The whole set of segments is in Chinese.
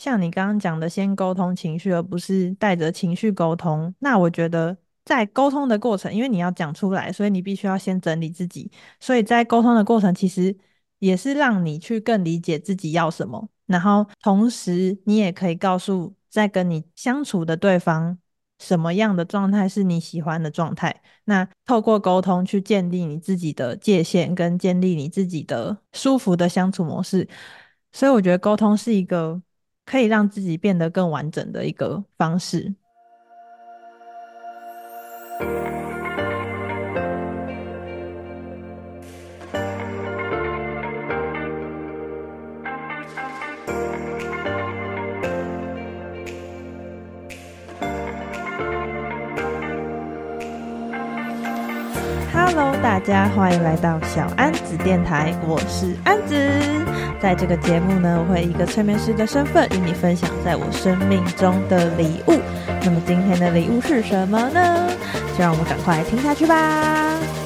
像你刚刚讲的，先沟通情绪，而不是带着情绪沟通。那我觉得在沟通的过程，因为你要讲出来，所以你必须要先整理自己。所以在沟通的过程，其实也是让你去更理解自己要什么，然后同时你也可以告诉在跟你相处的对方，什么样的状态是你喜欢的状态？那透过沟通去建立你自己的界限，跟建立你自己的舒服的相处模式。所以我觉得沟通是一个可以让自己变得更完整的一个方式。大家欢迎来到小安子电台，我是安子。在这个节目呢，我会以一个催眠师的身份与你分享在我生命中的礼物。那么今天的礼物是什么呢？就让我们赶快听下去吧。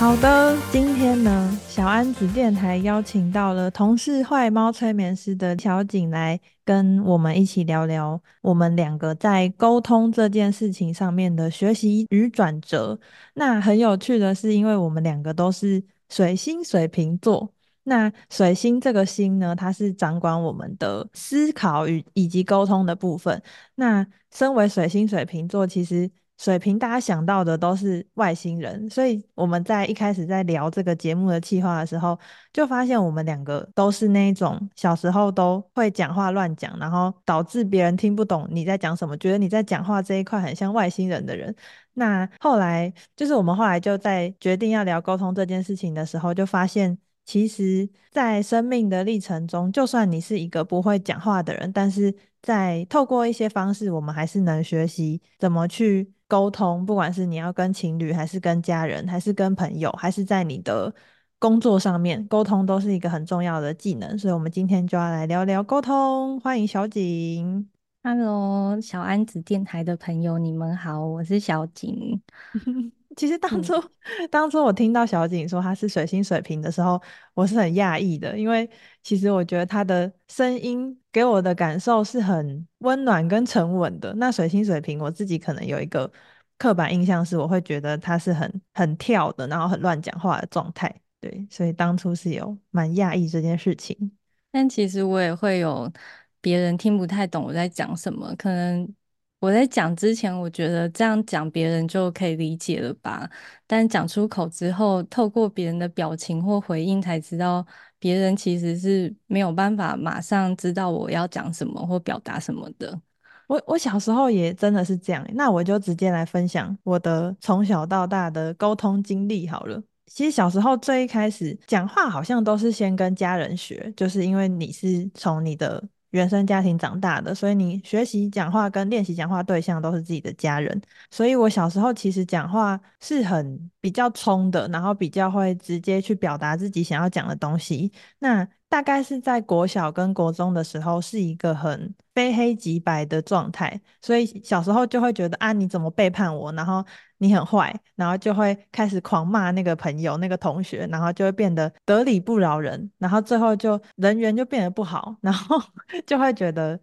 好的，今天呢，小安子电台邀请到了同是坏猫催眠师的小景来跟我们一起聊聊我们两个在沟通这件事情上面的学习与转折。那很有趣的是，因为我们两个都是水星水瓶座，那水星这个星呢，它是掌管我们的思考与以及沟通的部分。那身为水星水瓶座，其实。水瓶，大家想到的都是外星人，所以我们在一开始在聊这个节目的计划的时候，就发现我们两个都是那种小时候都会讲话乱讲，然后导致别人听不懂你在讲什么，觉得你在讲话这一块很像外星人的人。那后来就是我们后来就在决定要聊沟通这件事情的时候，就发现。其实，在生命的历程中，就算你是一个不会讲话的人，但是在透过一些方式，我们还是能学习怎么去沟通。不管是你要跟情侣，还是跟家人，还是跟朋友，还是在你的工作上面，沟通都是一个很重要的技能。所以，我们今天就要来聊聊沟通。欢迎小景，Hello，小安子电台的朋友，你们好，我是小景。其实当初，嗯、当初我听到小景说他是水星水瓶的时候，我是很讶异的，因为其实我觉得他的声音给我的感受是很温暖跟沉稳的。那水星水瓶，我自己可能有一个刻板印象，是我会觉得他是很很跳的，然后很乱讲话的状态。对，所以当初是有蛮讶异这件事情。但其实我也会有别人听不太懂我在讲什么，可能。我在讲之前，我觉得这样讲别人就可以理解了吧？但讲出口之后，透过别人的表情或回应，才知道别人其实是没有办法马上知道我要讲什么或表达什么的。我我小时候也真的是这样，那我就直接来分享我的从小到大的沟通经历好了。其实小时候最一开始讲话，好像都是先跟家人学，就是因为你是从你的。原生家庭长大的，所以你学习讲话跟练习讲话对象都是自己的家人。所以我小时候其实讲话是很比较冲的，然后比较会直接去表达自己想要讲的东西。那大概是在国小跟国中的时候，是一个很非黑即白的状态，所以小时候就会觉得啊，你怎么背叛我？然后你很坏，然后就会开始狂骂那个朋友、那个同学，然后就会变得得理不饶人，然后最后就人缘就变得不好，然后 就会觉得，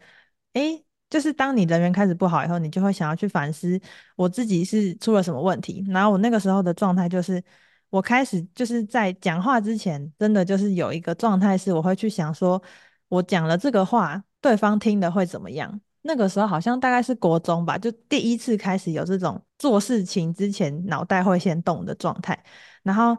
诶，就是当你人缘开始不好以后，你就会想要去反思我自己是出了什么问题。然后我那个时候的状态就是。我开始就是在讲话之前，真的就是有一个状态是，我会去想说，我讲了这个话，对方听的会怎么样？那个时候好像大概是国中吧，就第一次开始有这种做事情之前脑袋会先动的状态，然后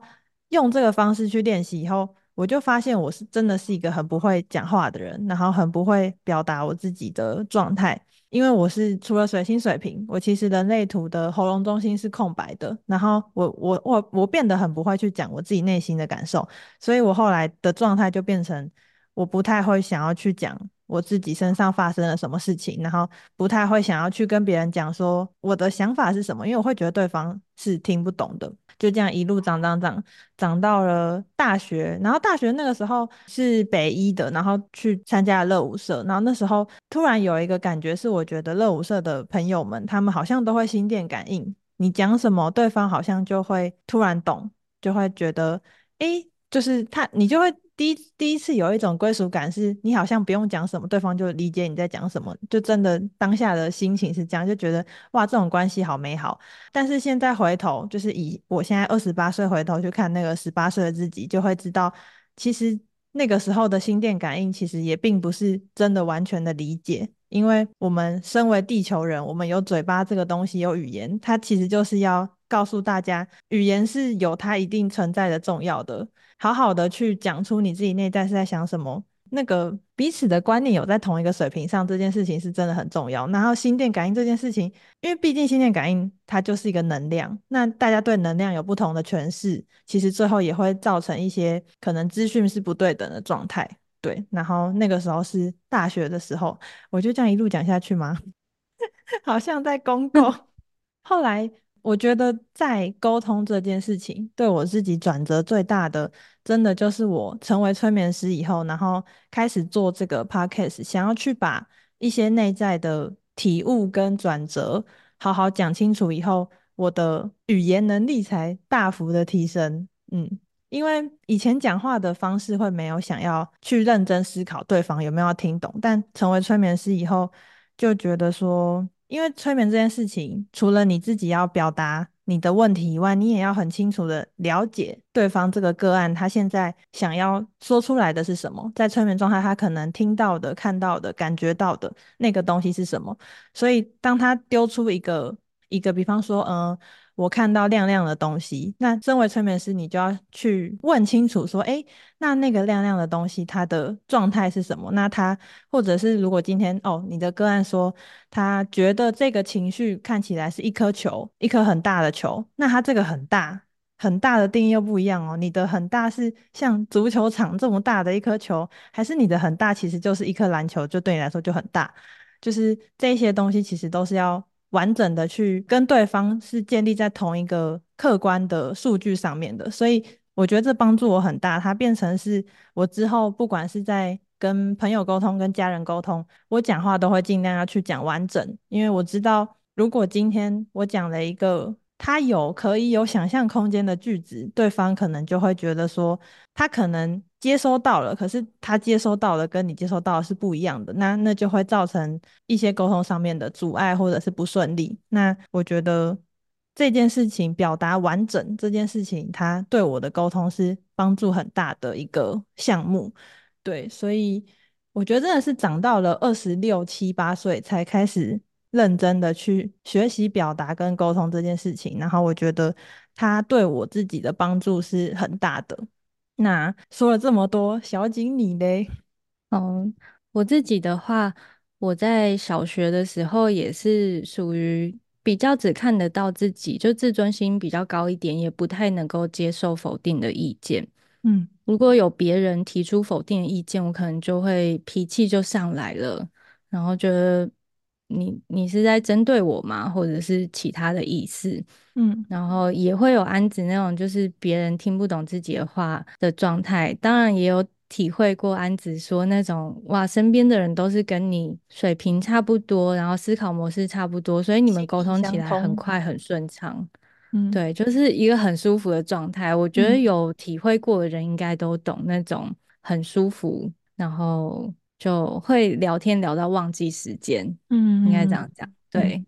用这个方式去练习以后，我就发现我是真的是一个很不会讲话的人，然后很不会表达我自己的状态。因为我是除了水星水瓶，我其实人类图的喉咙中心是空白的，然后我我我我变得很不会去讲我自己内心的感受，所以我后来的状态就变成我不太会想要去讲我自己身上发生了什么事情，然后不太会想要去跟别人讲说我的想法是什么，因为我会觉得对方是听不懂的。就这样一路长长长长到了大学，然后大学那个时候是北一的，然后去参加了热舞社，然后那时候突然有一个感觉是，我觉得热舞社的朋友们他们好像都会心电感应，你讲什么，对方好像就会突然懂，就会觉得，诶，就是他，你就会第一第一次有一种归属感，是你好像不用讲什么，对方就理解你在讲什么，就真的当下的心情是这样，就觉得哇，这种关系好美好。但是现在回头，就是以我现在二十八岁回头去看那个十八岁的自己，就会知道，其实那个时候的心电感应，其实也并不是真的完全的理解，因为我们身为地球人，我们有嘴巴这个东西，有语言，它其实就是要告诉大家，语言是有它一定存在的重要的。好好的去讲出你自己内在是在想什么，那个彼此的观念有在同一个水平上，这件事情是真的很重要。然后心电感应这件事情，因为毕竟心电感应它就是一个能量，那大家对能量有不同的诠释，其实最后也会造成一些可能资讯是不对等的状态。对，然后那个时候是大学的时候，我就这样一路讲下去吗？好像在公 共。后来。我觉得在沟通这件事情，对我自己转折最大的，真的就是我成为催眠师以后，然后开始做这个 podcast，想要去把一些内在的体悟跟转折好好讲清楚以后，我的语言能力才大幅的提升。嗯，因为以前讲话的方式会没有想要去认真思考对方有没有要听懂，但成为催眠师以后，就觉得说。因为催眠这件事情，除了你自己要表达你的问题以外，你也要很清楚的了解对方这个个案，他现在想要说出来的是什么，在催眠状态他可能听到的、看到的、感觉到的那个东西是什么。所以当他丢出一个一个，比方说，嗯。我看到亮亮的东西，那身为催眠师，你就要去问清楚，说，诶，那那个亮亮的东西，它的状态是什么？那他，或者是如果今天，哦，你的个案说，他觉得这个情绪看起来是一颗球，一颗很大的球，那他这个很大很大的定义又不一样哦。你的很大是像足球场这么大的一颗球，还是你的很大其实就是一颗篮球，就对你来说就很大？就是这些东西其实都是要。完整的去跟对方是建立在同一个客观的数据上面的，所以我觉得这帮助我很大。它变成是我之后不管是在跟朋友沟通、跟家人沟通，我讲话都会尽量要去讲完整，因为我知道如果今天我讲了一个。他有可以有想象空间的句子，对方可能就会觉得说，他可能接收到了，可是他接收到的跟你接收到的是不一样的，那那就会造成一些沟通上面的阻碍或者是不顺利。那我觉得这件事情表达完整这件事情，它对我的沟通是帮助很大的一个项目。对，所以我觉得真的是长到了二十六七八岁才开始。认真的去学习表达跟沟通这件事情，然后我觉得他对我自己的帮助是很大的。那说了这么多，小景你嘞？哦，我自己的话，我在小学的时候也是属于比较只看得到自己，就自尊心比较高一点，也不太能够接受否定的意见。嗯，如果有别人提出否定的意见，我可能就会脾气就上来了，然后觉得。你你是在针对我吗？或者是其他的意思？嗯，然后也会有安子那种，就是别人听不懂自己的话的状态。当然也有体会过安子说那种，哇，身边的人都是跟你水平差不多，然后思考模式差不多，所以你们沟通起来很快很顺畅。嗯，对，就是一个很舒服的状态。我觉得有体会过的人应该都懂那种很舒服，然后。就会聊天聊到忘记时间，嗯，应该这样讲，对，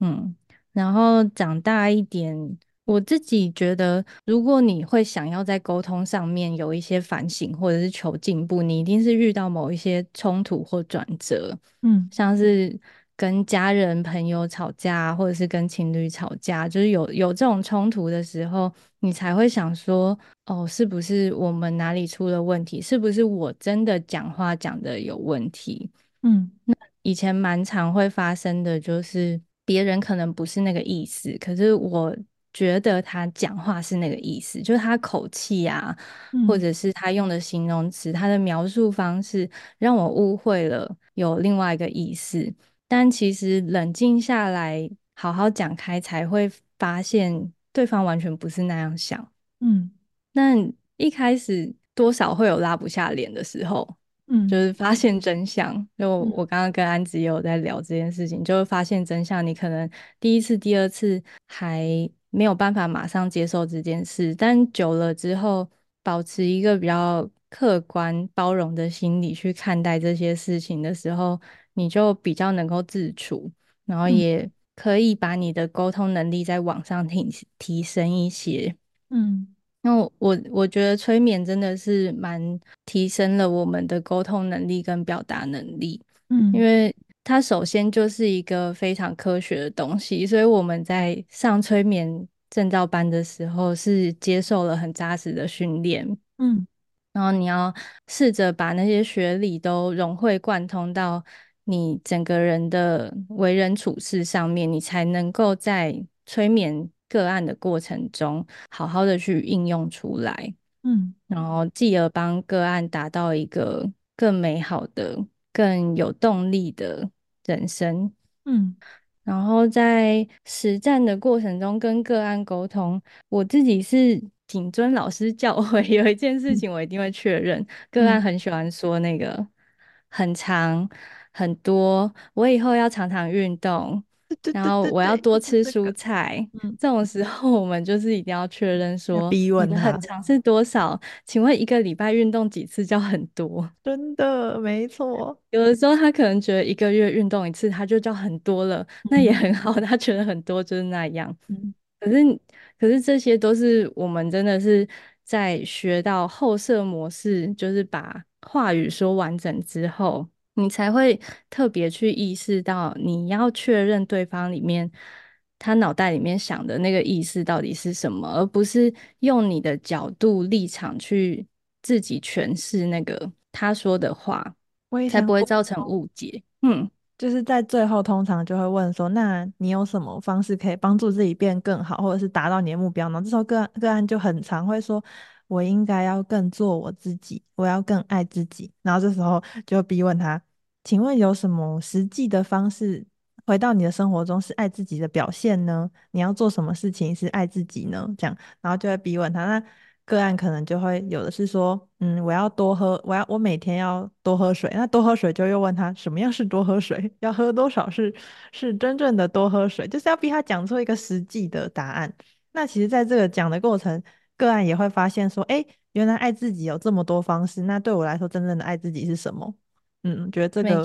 嗯，嗯，然后长大一点，我自己觉得，如果你会想要在沟通上面有一些反省或者是求进步，你一定是遇到某一些冲突或转折，嗯，像是。跟家人朋友吵架，或者是跟情侣吵架，就是有有这种冲突的时候，你才会想说，哦，是不是我们哪里出了问题？是不是我真的讲话讲的有问题？嗯，那以前蛮常会发生的就是，别人可能不是那个意思，可是我觉得他讲话是那个意思，就是他口气啊，嗯，或者是他用的形容词，他的描述方式让我误会了，有另外一个意思。但其实冷静下来，好好讲开，才会发现对方完全不是那样想。嗯，那一开始多少会有拉不下脸的时候，嗯，就是发现真相。就我刚刚跟安子也有在聊这件事情，嗯，就会发现真相。你可能第一次、第二次还没有办法马上接受这件事，但久了之后，保持一个比较客观包容的心理去看待这些事情的时候，你就比较能够自处，然后也可以把你的沟通能力再往上提提升一些。嗯，那我我觉得催眠真的是蛮提升了我们的沟通能力跟表达能力。嗯，因为它首先就是一个非常科学的东西，所以我们在上催眠证照班的时候是接受了很扎实的训练。嗯，然后你要试着把那些学理都融会贯通到你整个人的为人处事上面，你才能够在催眠个案的过程中好好的去应用出来。嗯，然后继而帮个案达到一个更美好的。更有动力的人生，嗯，然后在实战的过程中跟个案沟通，我自己是谨遵老师教诲，有一件事情我一定会确认。嗯、个案很喜欢说那个很长很多，我以后要常常运动，然后我要多吃蔬菜。嗯，这种时候我们就是一定要确认说，逼问他很长是多少？请问一个礼拜运动几次叫很多？真的没错。有的时候他可能觉得一个月运动一次，他就叫很多了，嗯、那也很好。他觉得很多就是那样。嗯、可是可是这些都是我们真的是在学到后设模式，就是把话语说完整之后，你才会特别去意识到你要确认对方里面他脑袋里面想的那个意思到底是什么，而不是用你的角度立场去自己诠释那个他说的话。才不会造成误解。嗯，就是在最后，通常就会问说：“那你有什么方式可以帮助自己变更好，或者是达到你的目标呢？”这时候个案个案就很常会说：“我应该要更做我自己，我要更爱自己。”然后这时候就逼问他：“请问有什么实际的方式回到你的生活中是爱自己的表现呢？你要做什么事情是爱自己呢？”这样，然后就会逼问他那。个案可能就会有的是说，嗯，我要多喝，我要我每天要多喝水。那多喝水就又问他什么样是多喝水，要喝多少是是真正的多喝水，就是要逼他讲出一个实际的答案。那其实，在这个讲的过程，个案也会发现说，哎，原来爱自己有这么多方式。那对我来说，真正的爱自己是什么？嗯，觉得这个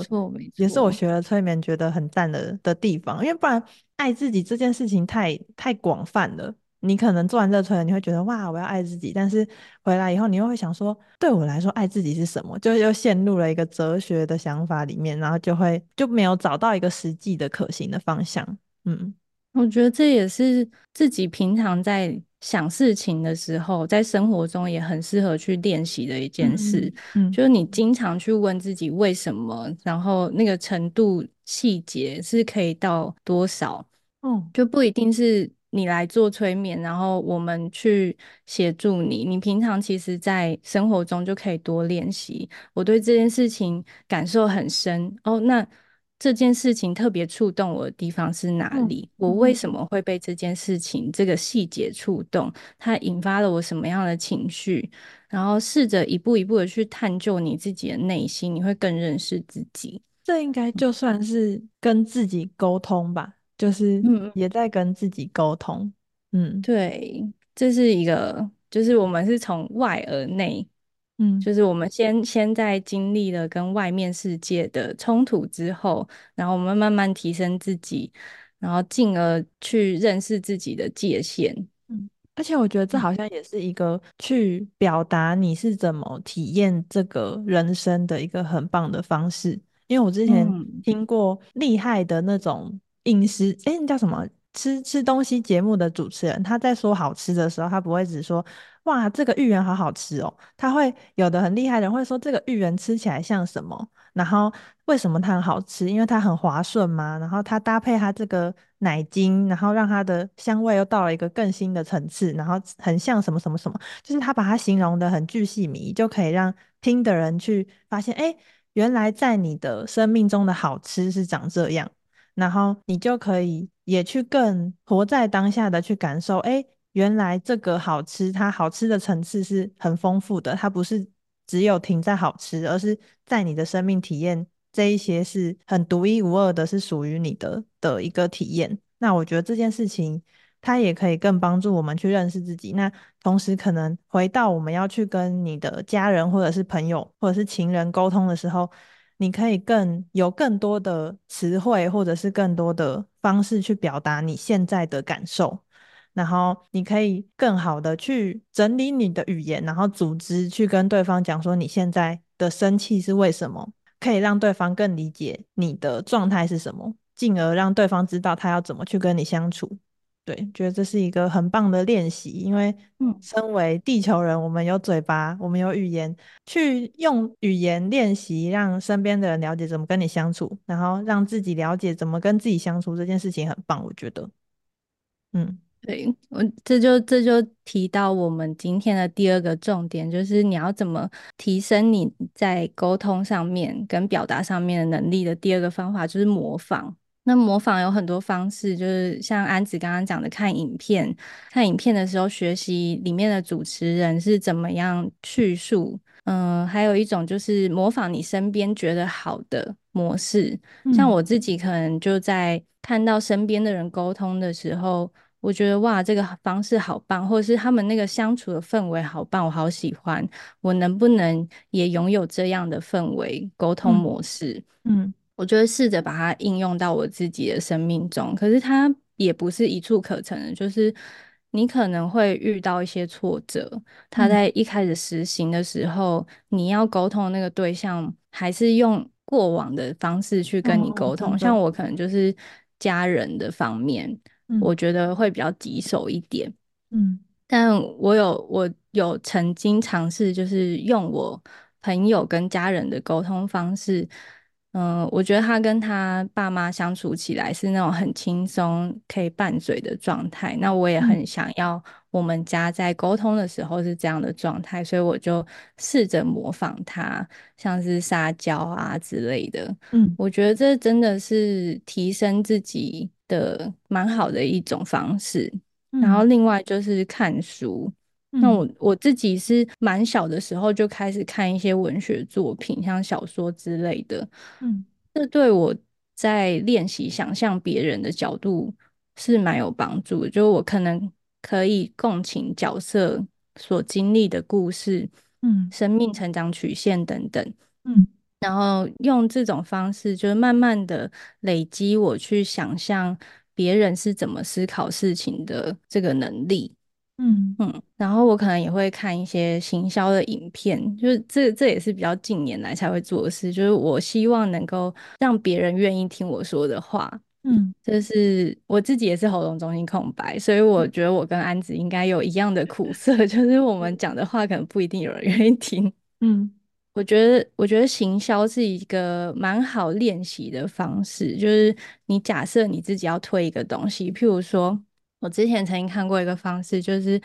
也是我学了催眠觉得很赞的的地方，因为不然爱自己这件事情太太广泛了。你可能做完这催眠，你会觉得哇，我要爱自己。但是回来以后，你又会想说，对我来说，爱自己是什么？就又陷入了一个哲学的想法里面，然后就会就没有找到一个实际的可行的方向。嗯，我觉得这也是自己平常在想事情的时候，在生活中也很适合去练习的一件事。嗯，嗯，就是你经常去问自己为什么，然后那个程度细节是可以到多少？嗯，就不一定是。你来做催眠，然后我们去协助你。你平常其实，在生活中就可以多练习。我对这件事情感受很深哦。那这件事情特别触动我的地方是哪里？嗯、我为什么会被这件事情这个细节触动？它引发了我什么样的情绪？然后试着一步一步的去探究你自己的内心，你会更认识自己。这应该就算是跟自己沟通吧。就是也在跟自己沟通，嗯，对，这是一个，就是我们是从外而内，嗯，就是我们先先在经历了跟外面世界的冲突之后，然后我们慢慢提升自己，然后进而去认识自己的界限，嗯，而且我觉得这好像也是一个去表达你是怎么体验这个人生的一个很棒的方式，因为我之前听过厉害的那种。饮食，哎、欸，那叫什么？吃吃东西节目的主持人，他在说好吃的时候，他不会只说哇，这个芋圆好好吃哦，他会有的很厉害的人会说这个芋圆吃起来像什么，然后为什么它很好吃？因为它很滑顺嘛，然后它搭配它这个奶精，然后让它的香味又到了一个更新的层次，然后很像什么什么什么，就是他把它形容得很巨细靡，就可以让听的人去发现，哎、原来在你的生命中的好吃是长这样。然后你就可以也去更活在当下的去感受，哎，原来这个好吃，它好吃的层次是很丰富的，它不是只有停在好吃，而是在你的生命体验这一些是很独一无二的，是属于你的的一个体验。那我觉得这件事情它也可以更帮助我们去认识自己。那同时，可能回到我们要去跟你的家人或者是朋友或者是情人沟通的时候，你可以更有更多的词汇，或者是更多的方式去表达你现在的感受。然后你可以更好的去整理你的语言，然后组织去跟对方讲说你现在的生气是为什么，可以让对方更理解你的状态是什么，进而让对方知道他要怎么去跟你相处。对，觉得这是一个很棒的练习，因为身为地球人，我们有嘴巴，我们有语言，去用语言练习，让身边的人了解怎么跟你相处，然后让自己了解怎么跟自己相处，这件事情很棒，我觉得，嗯。对，我这就这就提到我们今天的第二个重点，就是你要怎么提升你在沟通上面跟表达上面的能力的第二个方法就是模仿。那模仿有很多方式，就是像安子刚刚讲的，看影片，看影片的时候学习里面的主持人是怎么样叙述。嗯，还有一种就是模仿你身边觉得好的模式，像我自己可能就在看到身边的人沟通的时候。我觉得哇，这个方式好棒，或者是他们那个相处的氛围好棒，我好喜欢。我能不能也拥有这样的氛围沟通模式？嗯，嗯，我就会试着把它应用到我自己的生命中。可是它也不是一蹴可成的，就是你可能会遇到一些挫折。他在一开始实行的时候，嗯、你要沟通的那个对象还是用过往的方式去跟你沟通，哦、像我可能就是家人的方面。我觉得会比较棘手一点，嗯，但我有我有曾经尝试，就是用我朋友跟家人的沟通方式。嗯、呃，我觉得他跟他爸妈相处起来是那种很轻松，可以拌嘴的状态。那我也很想要我们家在沟通的时候是这样的状态，所以我就试着模仿他，像是撒娇啊之类的。嗯，我觉得这真的是提升自己的蛮好的一种方式。然后另外就是看书。那我我自己是蛮小的时候就开始看一些文学作品，像小说之类的。嗯，这对我在练习想象别人的角度是蛮有帮助的。就我可能可以共情角色所经历的故事，嗯，生命成长曲线等等，嗯，然后用这种方式，就是慢慢的累积我去想象别人是怎么思考事情的这个能力。嗯嗯，然后我可能也会看一些行销的影片，就是这这也是比较近年来才会做的事，就是我希望能够让别人愿意听我说的话。嗯，就是我自己也是喉咙中心空白，所以我觉得我跟安子应该有一样的苦涩，就是我们讲的话可能不一定有人愿意听。嗯，我觉得我觉得行销是一个蛮好练习的方式，就是你假设你自己要推一个东西，譬如说。我之前曾经看过一个方式，就是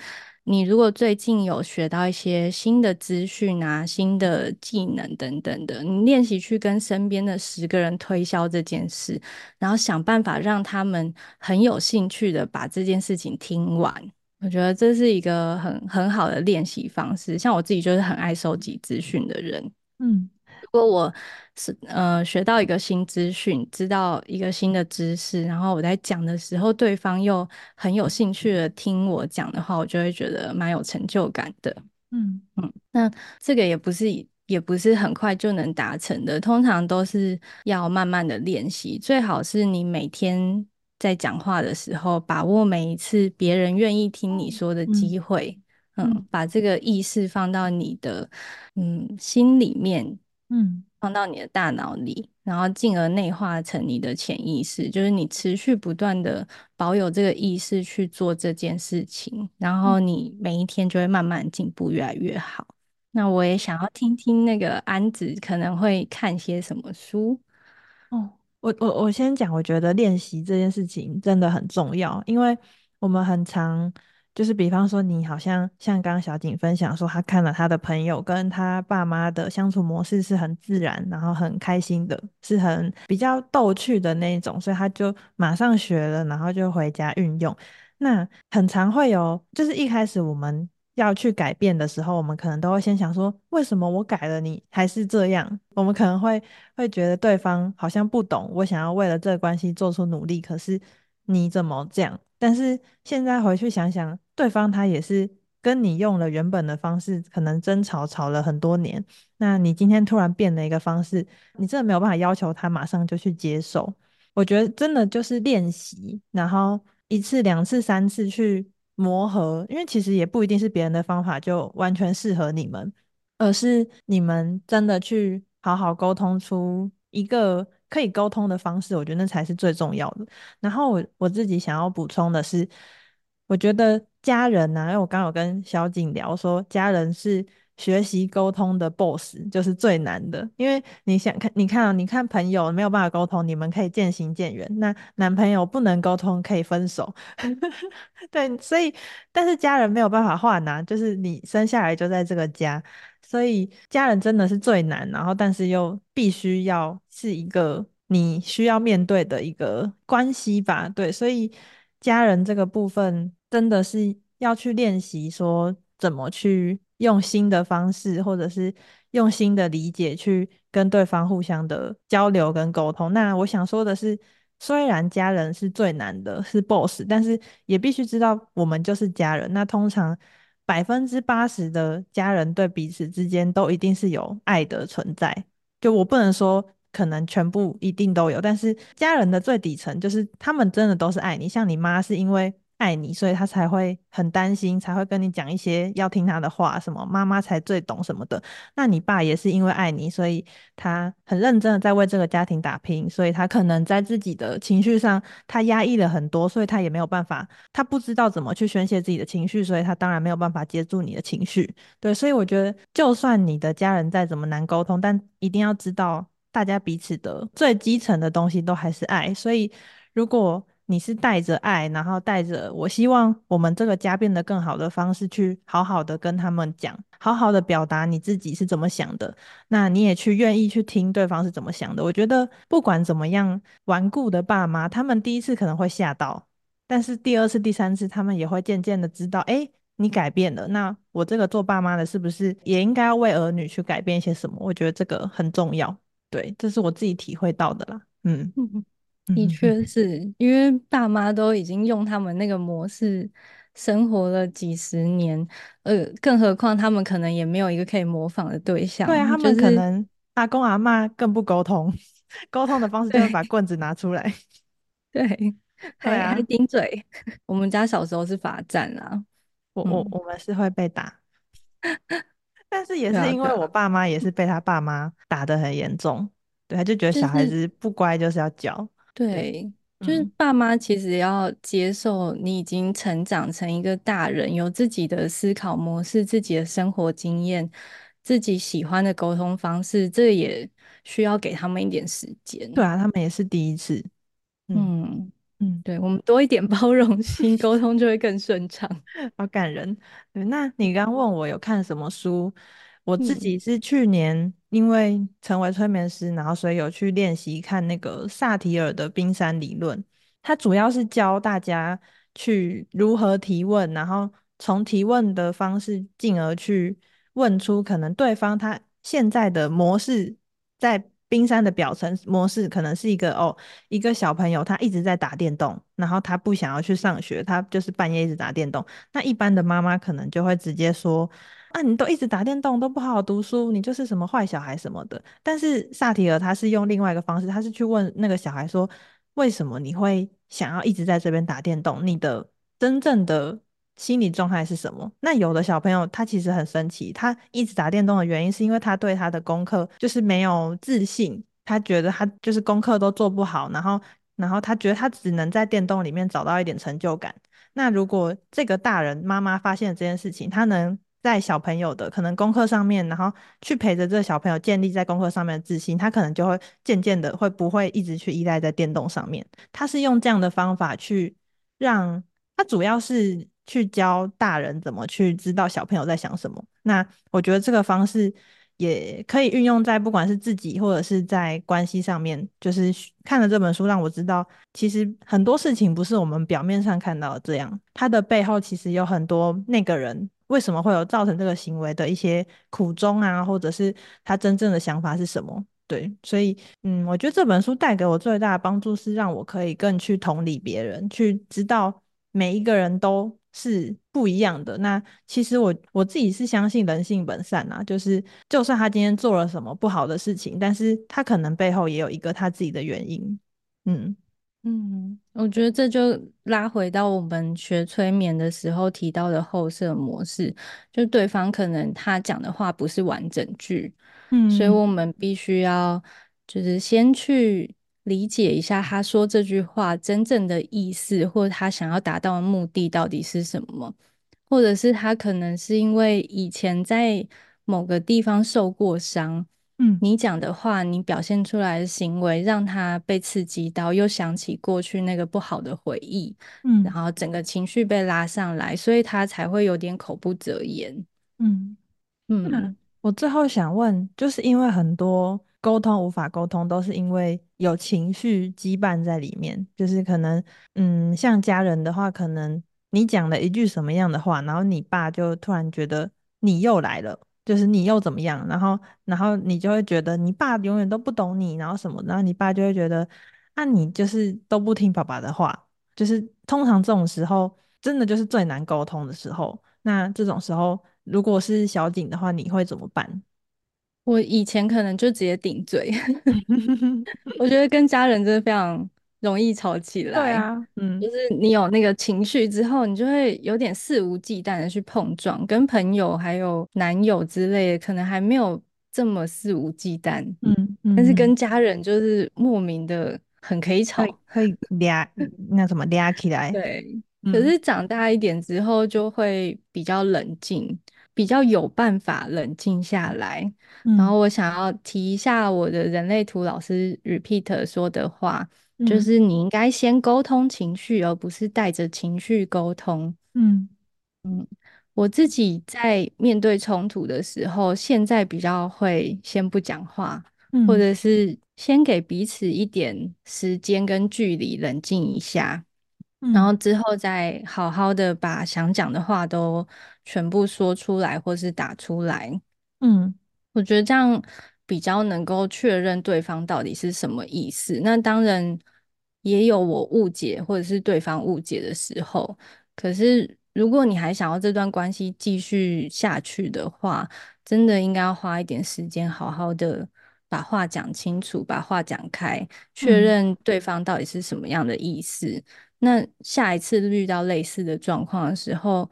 你如果最近有学到一些新的资讯啊、新的技能等等的，你练习去跟身边的十个人推销这件事，然后想办法让他们很有兴趣的把这件事情听完。我觉得这是一个很很好的练习方式。像我自己就是很爱收集资讯的人，嗯。如果我是呃学到一个新资讯，知道一个新的知识，然后我在讲的时候，对方又很有兴趣的听我讲的话，我就会觉得蛮有成就感的。嗯嗯，那这个也不是也不是很快就能达成的，通常都是要慢慢的练习。最好是你每天在讲话的时候，把握每一次别人愿意听你说的机会，嗯，嗯，把这个意识放到你的嗯心里面。嗯，放到你的大脑里，然后进而内化成你的潜意识，就是你持续不断的保有这个意识去做这件事情，然后你每一天就会慢慢进步，越来越好。那我也想要听听那个安子可能会看些什么书。哦，我我我先讲，我觉得练习这件事情真的很重要，因为我们很常。就是比方说，你好像像刚刚小景分享说，他看了他的朋友跟他爸妈的相处模式是很自然，然后很开心的，是很比较逗趣的那种，所以他就马上学了，然后就回家运用。那很常会有，就是一开始我们要去改变的时候，我们可能都会先想说，为什么我改了你还是这样？我们可能会会觉得对方好像不懂，我想要为了这个关系做出努力，可是你怎么这样？但是现在回去想想，对方他也是跟你用了原本的方式，可能争吵吵了很多年。那你今天突然变了一个方式，你真的没有办法要求他马上就去接受。我觉得真的就是练习，然后一次、两次、三次去磨合，因为其实也不一定是别人的方法就完全适合你们，而是你们真的去好好沟通出一个。可以沟通的方式，我觉得那才是最重要的。然后我我自己想要补充的是，我觉得家人呢、因为我刚有跟小景聊说，家人是学习沟通的 boss，就是最难的。因为你想看，你看、啊，你看朋友没有办法沟通，你们可以渐行渐远。那男朋友不能沟通，可以分手。对，所以但是家人没有办法换啊，就是你生下来就在这个家。所以家人真的是最难，然后但是又必须要是一个你需要面对的一个关系吧？对，所以家人这个部分真的是要去练习，说怎么去用新的方式，或者是用新的理解去跟对方互相的交流跟沟通。那我想说的是，虽然家人是最难的，是 boss，但是也必须知道我们就是家人。那通常。百分之八十的家人对彼此之间都一定是有爱的存在，就我不能说可能全部一定都有，但是家人的最底层就是他们真的都是爱你，像你妈是因为。爱你，所以他才会很担心，才会跟你讲一些要听他的话，什么妈妈才最懂什么的。那你爸也是因为爱你，所以他很认真的在为这个家庭打拼，所以他可能在自己的情绪上，他压抑了很多，所以他也没有办法，他不知道怎么去宣泄自己的情绪，所以他当然没有办法接住你的情绪。对，所以我觉得，就算你的家人再怎么难沟通，但一定要知道，大家彼此的最基层的东西都还是爱。所以如果你是带着爱，然后带着我希望我们这个家变得更好的方式去好好的跟他们讲，好好的表达你自己是怎么想的。那你也去愿意去听对方是怎么想的。我觉得不管怎么样，顽固的爸妈，他们第一次可能会吓到，但是第二次、第三次，他们也会渐渐的知道，哎，你改变了。那我这个做爸妈的，是不是也应该要为儿女去改变一些什么？我觉得这个很重要。对，这是我自己体会到的啦。嗯。的确是因为爸妈都已经用他们那个模式生活了几十年，呃，更何况他们可能也没有一个可以模仿的对象。对啊，他们可能阿公阿妈更不沟通，沟通的方式就是把棍子拿出来，对，对啊，还顶嘴。我们家小时候是罚站啊，我我我们是会被打，但是也是因为我爸妈也是被他爸妈打得很严重，对，他就觉得小孩子不乖就是要教。对，就是爸妈其实要接受你已经成长成一个大人，有自己的思考模式、自己的生活经验、自己喜欢的沟通方式，这也需要给他们一点时间。对啊，他们也是第一次。嗯嗯，嗯对，我们多一点 包容心，沟通就会更顺畅。好感人。对，那你刚问我有看什么书？我自己是去年因为成为催眠师，然后所以有去练习看那个萨提尔的冰山理论。它主要是教大家去如何提问，然后从提问的方式进而去问出可能对方他现在的模式在。冰山的表层模式可能是一个哦，一个小朋友他一直在打电动，然后他不想要去上学，他就是半夜一直打电动。那一般的妈妈可能就会直接说：“啊，你都一直打电动，都不好好读书，你就是什么坏小孩什么的。”但是萨提尔他是用另外一个方式，他是去问那个小孩说：“为什么你会想要一直在这边打电动？你的真正的。”心理状态是什么？那有的小朋友他其实很神奇，他一直打电动的原因是因为他对他的功课就是没有自信，他觉得他就是功课都做不好，然后然后他觉得他只能在电动里面找到一点成就感。那如果这个大人妈妈发现了这件事情，他能在小朋友的可能功课上面，然后去陪着这个小朋友建立在功课上面的自信，他可能就会渐渐的会不会一直去依赖在电动上面。他是用这样的方法去让他主要是。去教大人怎么去知道小朋友在想什么。那我觉得这个方式也可以运用在不管是自己或者是在关系上面。就是看了这本书，让我知道，其实很多事情不是我们表面上看到这样，它的背后其实有很多那个人为什么会有造成这个行为的一些苦衷啊，或者是他真正的想法是什么。对，所以嗯，我觉得这本书带给我最大的帮助是让我可以更去同理别人，去知道。每一个人都是不一样的。那其实我我自己是相信人性本善啊，就是就算他今天做了什么不好的事情，但是他可能背后也有一个他自己的原因。嗯嗯，我觉得这就拉回到我们学催眠的时候提到的后设模式，就对方可能他讲的话不是完整句，嗯，所以我们必须要就是先去理解一下他说这句话真正的意思，或者他想要达到的目的到底是什么，或者是他可能是因为以前在某个地方受过伤。嗯，你讲的话，你表现出来的行为，让他被刺激到，又想起过去那个不好的回忆，嗯，然后整个情绪被拉上来，所以他才会有点口不择言。嗯嗯，我最后想问，就是因为很多沟通无法沟通，都是因为有情绪羁绊在里面，就是可能，嗯，像家人的话，可能你讲了一句什么样的话，然后你爸就突然觉得你又来了。就是你又怎么样，然后，然后你就会觉得你爸永远都不懂你，然后什么，然后你爸就会觉得，啊、你就是都不听爸爸的话，就是通常这种时候，真的就是最难沟通的时候。那这种时候，如果是小景的话，你会怎么办？我以前可能就直接顶嘴，我觉得跟家人真的非常。容易吵起来，对啊，嗯，就是你有那个情绪之后，你就会有点肆无忌惮的去碰撞，跟朋友还有男友之类的，可能还没有这么肆无忌惮，嗯，嗯，但是跟家人就是莫名的很可以吵，可以嗲那什么嗲起来，对，可是长大一点之后就会比较冷静。比较有办法冷静下来，嗯，然后我想要提一下我的人类图老师 Repeat 说的话，嗯，就是你应该先沟通情绪，而不是带着情绪沟通。嗯嗯，我自己在面对冲突的时候，现在比较会先不讲话，嗯，或者是先给彼此一点时间跟距离，冷静一下。然后之后再好好的把想讲的话都全部说出来，或是打出来。嗯，我觉得这样比较能够确认对方到底是什么意思。那当然也有我误解或者是对方误解的时候。可是如果你还想要这段关系继续下去的话，真的应该要花一点时间，好好的把话讲清楚，把话讲开，确认对方到底是什么样的意思。嗯那下一次遇到类似的状况的时候，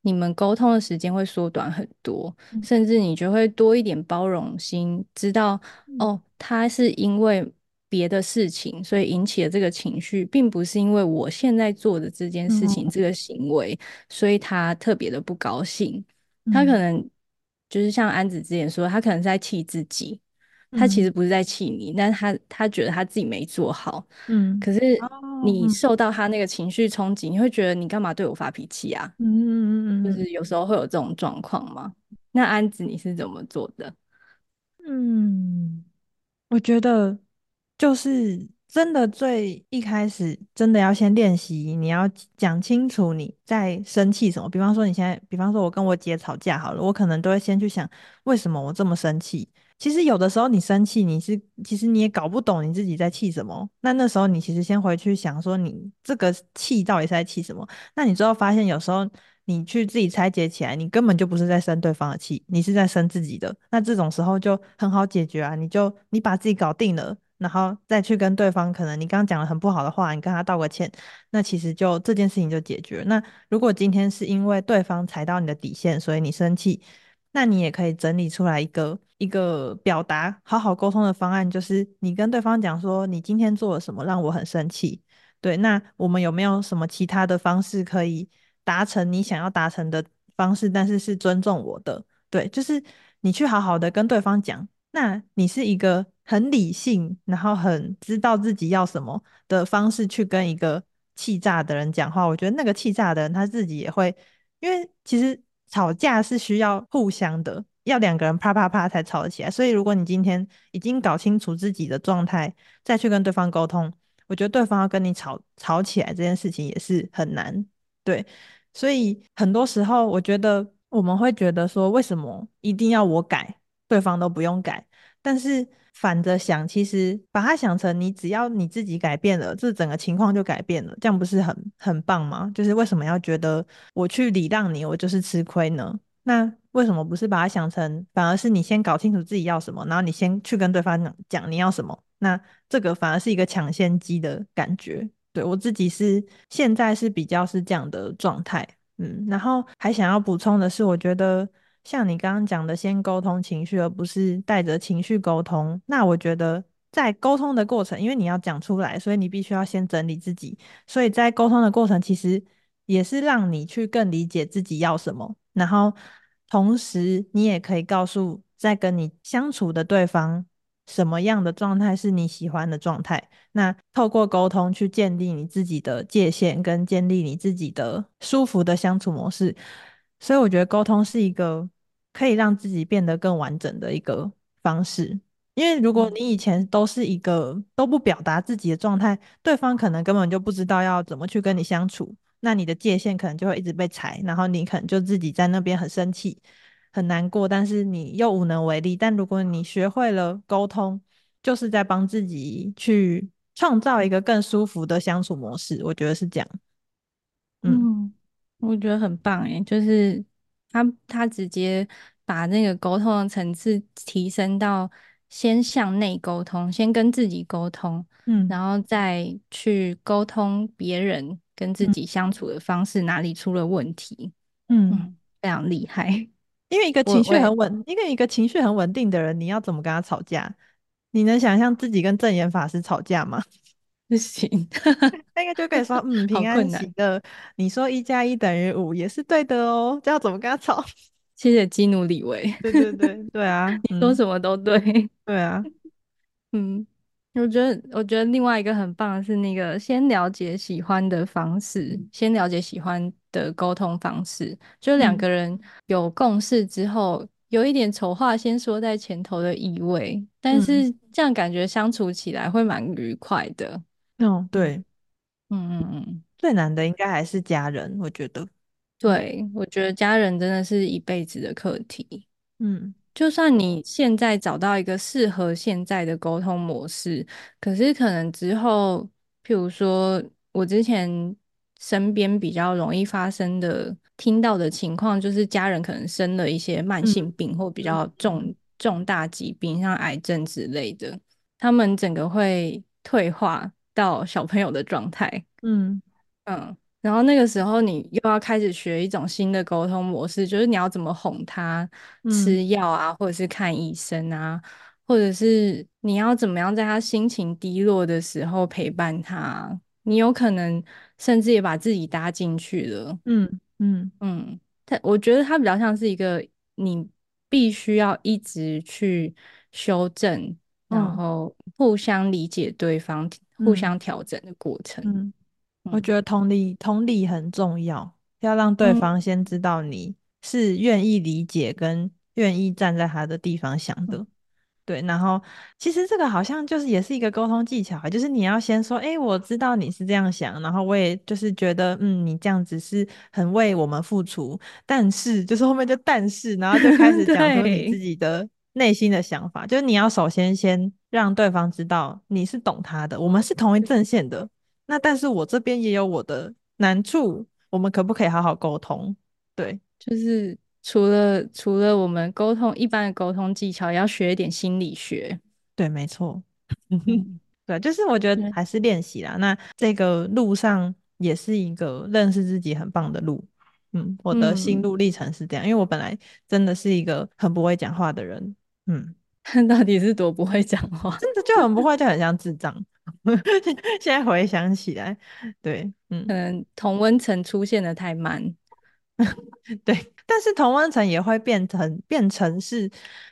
你们沟通的时间会缩短很多，嗯，甚至你就会多一点包容心，知道，嗯，哦，他是因为别的事情，所以引起了这个情绪，并不是因为我现在做的这件事情，嗯，这个行为，所以他特别的不高兴。他可能就是像安子之前说，他可能是在气自己。他其实不是在气你，嗯，但是他他觉得他自己没做好，嗯，可是你受到他那个情绪冲击，你会觉得你干嘛对我发脾气啊？嗯嗯嗯，就是有时候会有这种状况嘛。那安子你是怎么做的？嗯，我觉得就是。真的最一开始，真的要先练习。你要讲清楚你在生气什么。比方说，你现在，比方说我跟我姐吵架好了，我可能都会先去想，为什么我这么生气。其实有的时候你生气，你是其实你也搞不懂你自己在气什么。那那时候你其实先回去想说，你这个气到底是在气什么？那你最后发现，有时候你去自己拆解起来，你根本就不是在生对方的气，你是在生自己的。那这种时候就很好解决啊，你就你把自己搞定了。然后再去跟对方，可能你刚刚讲了很不好的话，你跟他道个歉，那其实就这件事情就解决。那如果今天是因为对方踩到你的底线，所以你生气，那你也可以整理出来一个一个表达好好沟通的方案，就是你跟对方讲说，你今天做了什么让我很生气，对，那我们有没有什么其他的方式可以达成你想要达成的方式，但是是尊重我的，对，就是你去好好的跟对方讲，那你是一个。很理性，然后很知道自己要什么的方式去跟一个气炸的人讲话。我觉得那个气炸的人他自己也会，因为其实吵架是需要互相的，要两个人啪啪啪才吵得起来。所以如果你今天已经搞清楚自己的状态，再去跟对方沟通，我觉得对方要跟你吵吵起来这件事情也是很难。对，所以很多时候我觉得我们会觉得说，为什么一定要我改，对方都不用改？但是反着想，其实把它想成你只要你自己改变了，这整个情况就改变了，这样不是很很棒吗？就是为什么要觉得我去礼让你，我就是吃亏呢？那为什么不是把它想成，反而是你先搞清楚自己要什么，然后你先去跟对方讲你要什么？那这个反而是一个抢先机的感觉。对，我自己是现在是比较是这样的状态。嗯，然后还想要补充的是，我觉得像你刚刚讲的，先沟通情绪，而不是带着情绪沟通。那我觉得在沟通的过程，因为你要讲出来，所以你必须要先整理自己。所以在沟通的过程，其实也是让你去更理解自己要什么。然后同时，你也可以告诉在跟你相处的对方，什么样的状态是你喜欢的状态？那透过沟通去建立你自己的界限，跟建立你自己的舒服的相处模式。所以我觉得沟通是一个可以让自己变得更完整的一个方式。因为如果你以前都是一个都不表达自己的状态，对方可能根本就不知道要怎么去跟你相处，那你的界限可能就会一直被踩，然后你可能就自己在那边很生气。很难过，但是你又无能为力。但如果你学会了沟通，就是在帮自己去创造一个更舒服的相处模式。我觉得是这样。嗯，嗯，我觉得很棒诶，就是他他直接把那个沟通的层次提升到先向内沟通，先跟自己沟通，嗯，然后再去沟通别人跟自己相处的方式哪里出了问题。嗯，嗯，非常厉害。因为一个情绪很稳，因为一个情绪很稳定的人，你要怎么跟他吵架？你能想象自己跟证严法师吵架吗？不行，那个就可以说，嗯，平安喜乐。你说一加一等于五也是对的哦，这要怎么跟他吵？谢谢基努里维。对对对对啊，你说什么都对。对啊，嗯。我觉得，我觉得另外一个很棒的是那个先了解喜欢的方式，先了解喜欢的沟通方式，就两个人有共识之后，有一点丑话先说在前头的意味，但是这样感觉相处起来会蛮愉快的。嗯，对，嗯嗯嗯，最难的应该还是家人，我觉得。对，我觉得家人真的是一辈子的课题。嗯。就算你现在找到一个适合现在的沟通模式，可是可能之后，譬如说我之前身边比较容易发生的、听到的情况，就是家人可能生了一些慢性病或比较重重大疾病，像癌症之类的，他们整个会退化到小朋友的状态。嗯嗯。然后那个时候，你又要开始学一种新的沟通模式，就是你要怎么哄他吃药啊，嗯、或者是看医生啊，或者是你要怎么样在他心情低落的时候陪伴他。你有可能甚至也把自己搭进去了。嗯嗯嗯，他我觉得他比较像是一个你必须要一直去修正，嗯、然后互相理解对方、嗯、互相调整的过程。嗯我觉得同理，同理很重要，要让对方先知道你是愿意理解跟愿意站在他的地方想的，对。然后其实这个好像就是也是一个沟通技巧，就是你要先说，诶，我知道你是这样想，然后我也就是觉得，嗯，你这样子是很为我们付出，但是就是后面就但是，然后就开始讲出你自己的内心的想法，就是你要首先先让对方知道你是懂他的，我们是同一阵线的。那但是我这边也有我的难处，我们可不可以好好沟通？对，就是除了除了我们沟通一般的沟通技巧，也要学一点心理学。对，没错。对，就是我觉得还是练习啦。那这个路上也是一个认识自己很棒的路。嗯，我的心路历程是这样，嗯，因为我本来真的是一个很不会讲话的人。嗯，到底是多不会讲话？真的就很不会，就很像智障。现在回想起来，对，嗯，可能同温层出现的太慢，对，但是同温层也会变成变成是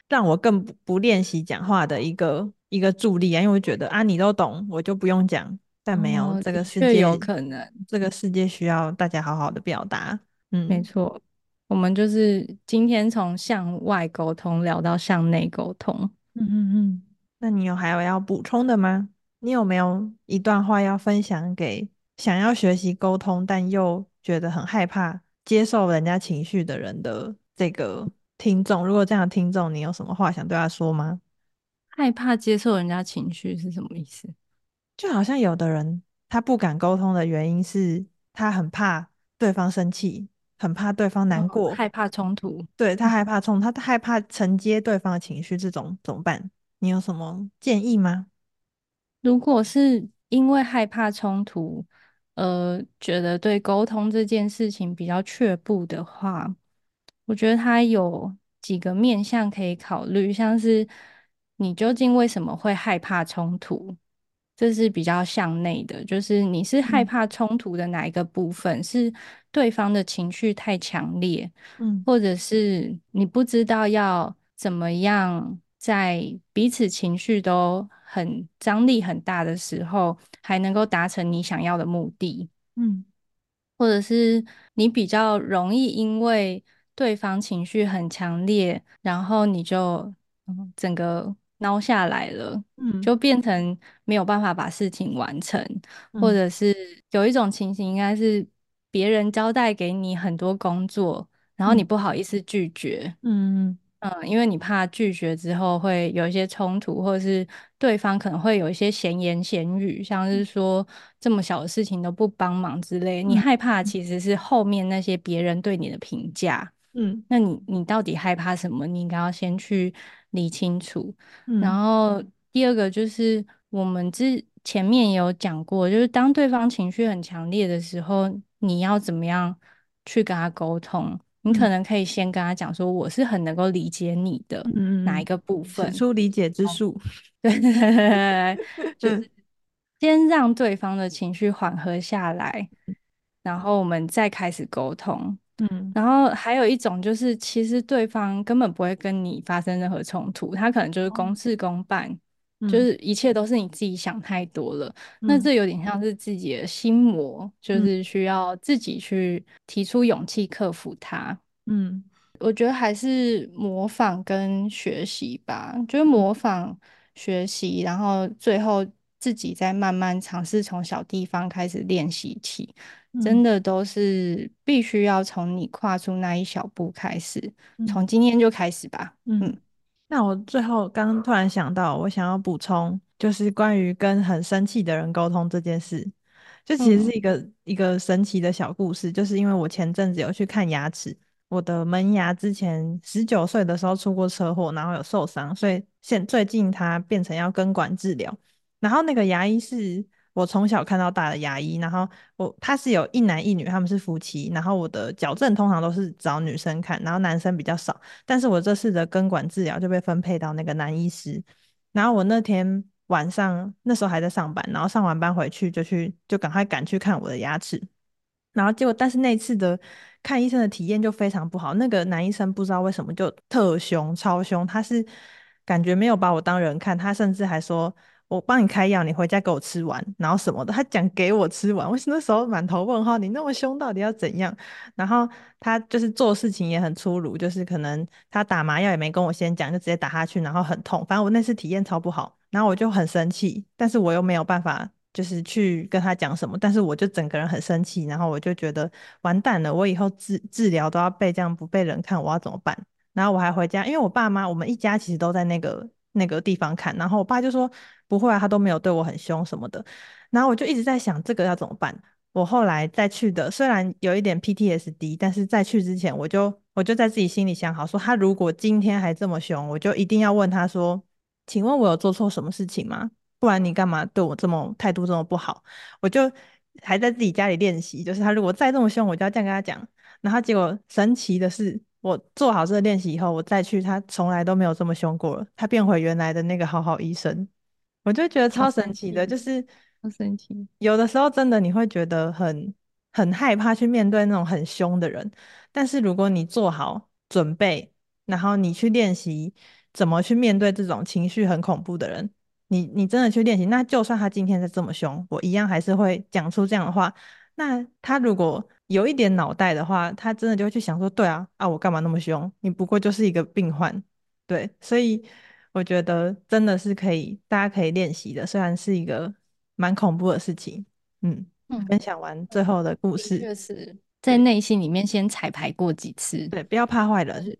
让我更不练习讲话的一个一个助力啊，因为我觉得啊，你都懂，我就不用讲，但没有、哦、这个世界有可能，这个世界需要大家好好的表达，嗯，没错，我们就是今天从向外沟通聊到向内沟通，嗯嗯嗯，那你有还有要补充的吗？你有没有一段话要分享给想要学习沟通，但又觉得很害怕接受人家情绪的人的这个听众？如果这样的听众，你有什么话想对他说吗？害怕接受人家情绪是什么意思？就好像有的人他不敢沟通的原因是他很怕对方生气，很怕对方难过，哦、害怕冲突。对，他害怕冲，他害怕承接对方的情绪，这种怎么办？你有什么建议吗？如果是因为害怕冲突，呃，觉得对沟通这件事情比较却步的话，我觉得他有几个面向可以考虑，像是你究竟为什么会害怕冲突？这是比较向内的，就是你是害怕冲突的哪一个部分？嗯、是对方的情绪太强烈，嗯，或者是你不知道要怎么样在彼此情绪都很张力很大的时候，还能够达成你想要的目的，嗯，或者是你比较容易因为对方情绪很强烈，然后你就整个。挠下来了，嗯，就变成没有办法把事情完成，嗯、或者是有一种情形，应该是别人交代给你很多工作，然后你不好意思拒绝，嗯。嗯，因为你怕拒绝之后会有一些冲突，或者是对方可能会有一些闲言闲语，像是说这么小的事情都不帮忙之类，你害怕。其实是后面那些别人对你的评价，嗯，那你你到底害怕什么？你应该要先去。理清楚，嗯，然后第二个就是我们之前面也有讲过，就是当对方情绪很强烈的时候，你要怎么样去跟他沟通？你可能可以先跟他讲说，我是很能够理解你的哪一个部分，使出理解之术，对对对对，就是先让对方的情绪缓和下来，然后我们再开始沟通。嗯，然后还有一种就是，其实对方根本不会跟你发生任何冲突，他可能就是公事公办，哦、就是一切都是你自己想太多了。嗯、那这有点像是自己的心魔，就是需要自己去提出勇气克服它。嗯，我觉得还是模仿跟学习吧，就是模仿学习，然后最后自己再慢慢尝试从小地方开始练习起。真的都是必须要从你跨出那一小步开始，从、嗯、今天就开始吧。嗯，嗯，那我最后刚突然想到，我想要补充，就是关于跟很生气的人沟通这件事，就其实是一个、嗯、一个神奇的小故事。就是因为我前阵子有去看牙齿，我的门牙之前十九岁的时候出过车祸，然后有受伤，所以现最近它变成要根管治疗，然后那个牙医是。我从小看到大的牙医，然后我他是有一男一女，他们是夫妻。然后我的矫正通常都是找女生看，然后男生比较少。但是我这次的根管治疗就被分配到那个男医师。然后我那天晚上那时候还在上班，然后上完班回去就去就赶快赶去看我的牙齿。然后结果，但是那次的看医生的体验就非常不好。那个男医生不知道为什么就特凶，超凶，他是感觉没有把我当人看，他甚至还说。我帮你开药，你回家给我吃完，然后什么的，他讲给我吃完，我那时候满头问号，你那么凶，到底要怎样？然后他就是做事情也很粗鲁，就是可能他打麻药也没跟我先讲，就直接打下去，然后很痛。反正我那次体验超不好，然后我就很生气，但是我又没有办法，就是去跟他讲什么，但是我就整个人很生气，然后我就觉得完蛋了，我以后治治疗都要被这样不被人看，我要怎么办？然后我还回家，因为我爸妈我们一家其实都在那个那个地方看，然后我爸就说。不会啊，他都没有对我很凶什么的。然后我就一直在想，这个要怎么办？我后来再去的，虽然有一点 PTSD，但是在去之前，我就我就在自己心里想好，说他如果今天还这么凶，我就一定要问他说：“请问我有做错什么事情吗？不然你干嘛对我这么态度这么不好？”我就还在自己家里练习，就是他如果再这么凶，我就要这样跟他讲。然后结果神奇的是，我做好这个练习以后，我再去，他从来都没有这么凶过了，他变回原来的那个好好医生。我就觉得超神奇的，就是好神奇。有的时候真的你会觉得很很害怕去面对那种很凶的人，但是如果你做好准备，然后你去练习怎么去面对这种情绪很恐怖的人，你你真的去练习，那就算他今天再这么凶，我一样还是会讲出这样的话。那他如果有一点脑袋的话，他真的就会去想说，对啊，啊我干嘛那么凶？你不过就是一个病患，对，所以。我觉得真的是可以，大家可以练习的，虽然是一个蛮恐怖的事情。嗯，嗯，分享完最后的故事，确实在内心里面先彩排过几次，对，不要怕坏人。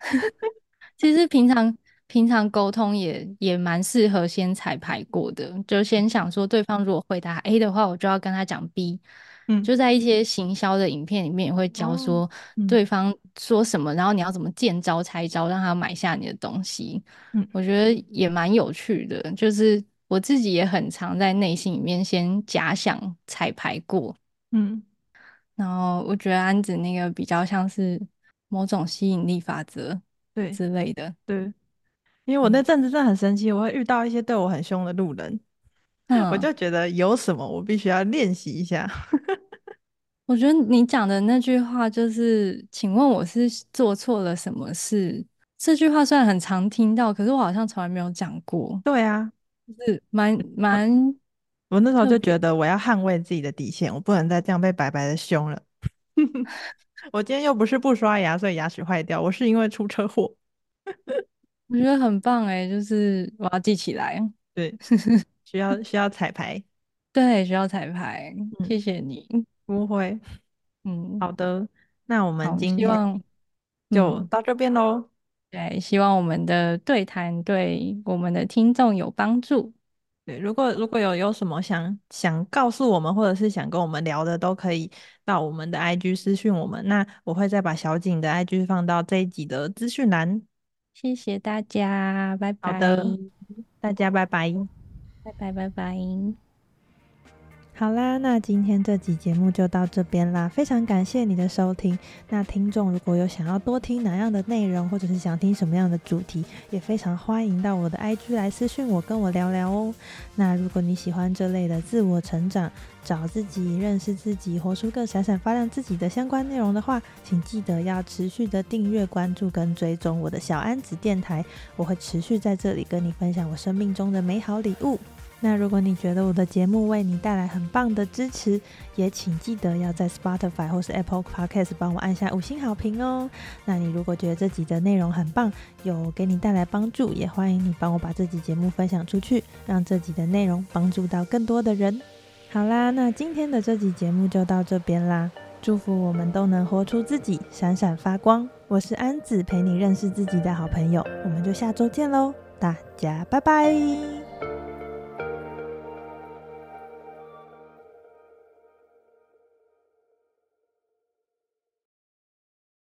其实平常平常沟通也也蛮适合先彩排过的，就先想说对方如果回答 A 的话，我就要跟他讲 B。嗯，就在一些行销的影片里面也会教说对方说什么，然后你要怎么见招拆招让他买下你的东西。嗯，我觉得也蛮有趣的，就是我自己也很常在内心里面先假想彩排过。嗯，然后我觉得安子那个比较像是某种吸引力法则，对之类的，对。因为我那阵子真的很生气，我会遇到一些对我很凶的路人，嗯，我就觉得有什么我必须要练习一下。我觉得你讲的那句话就是，请问我是做错了什么事？这句话虽然很常听到，可是我好像从来没有讲过。对啊，就是蛮蛮，我那时候就觉得我要捍卫自己的底线，我不能再这样被白白的凶了。我今天又不是不刷牙，所以牙齿坏掉，我是因为出车祸。我觉得很棒哎，就是我要记起来。对，需要需要彩排。对，需要彩排。嗯、谢谢你，不会。嗯，好的，那我们今天就到这边喽、嗯。对，希望我们的对谈对我们的听众有帮助。对，如果如果有有什么想想告诉我们，或者是想跟我们聊的，都可以到我们的 IG 私讯我们。那我会再把小景的 IG 放到这一集的资讯栏。谢谢大家，拜拜。好的，大家拜拜，拜拜拜拜。好啦，那今天这集节目就到这边啦，非常感谢你的收听。那听众如果有想要多听哪样的内容，或者是想听什么样的主题，也非常欢迎到我的 IG 来私讯我，跟我聊聊哦。那如果你喜欢这类的自我成长，找自己、认识自己、活出更闪闪发亮自己的相关内容的话，请记得要持续的订阅、关注跟追踪我的小安子电台，我会持续在这里跟你分享我生命中的美好礼物。那如果你觉得我的节目为你带来很棒的支持，也请记得要在 Spotify 或是 Apple Podcast 帮我按下五星好评哦。那你如果觉得这集的内容很棒，有给你带来帮助，也欢迎你帮我把这集节目分享出去，让这集的内容帮助到更多的人。好啦，那今天的这集节目就到这边啦。祝福我们都能活出自己，闪闪发光。我是安子，陪你认识自己的好朋友。我们就下周见喽，大家拜拜。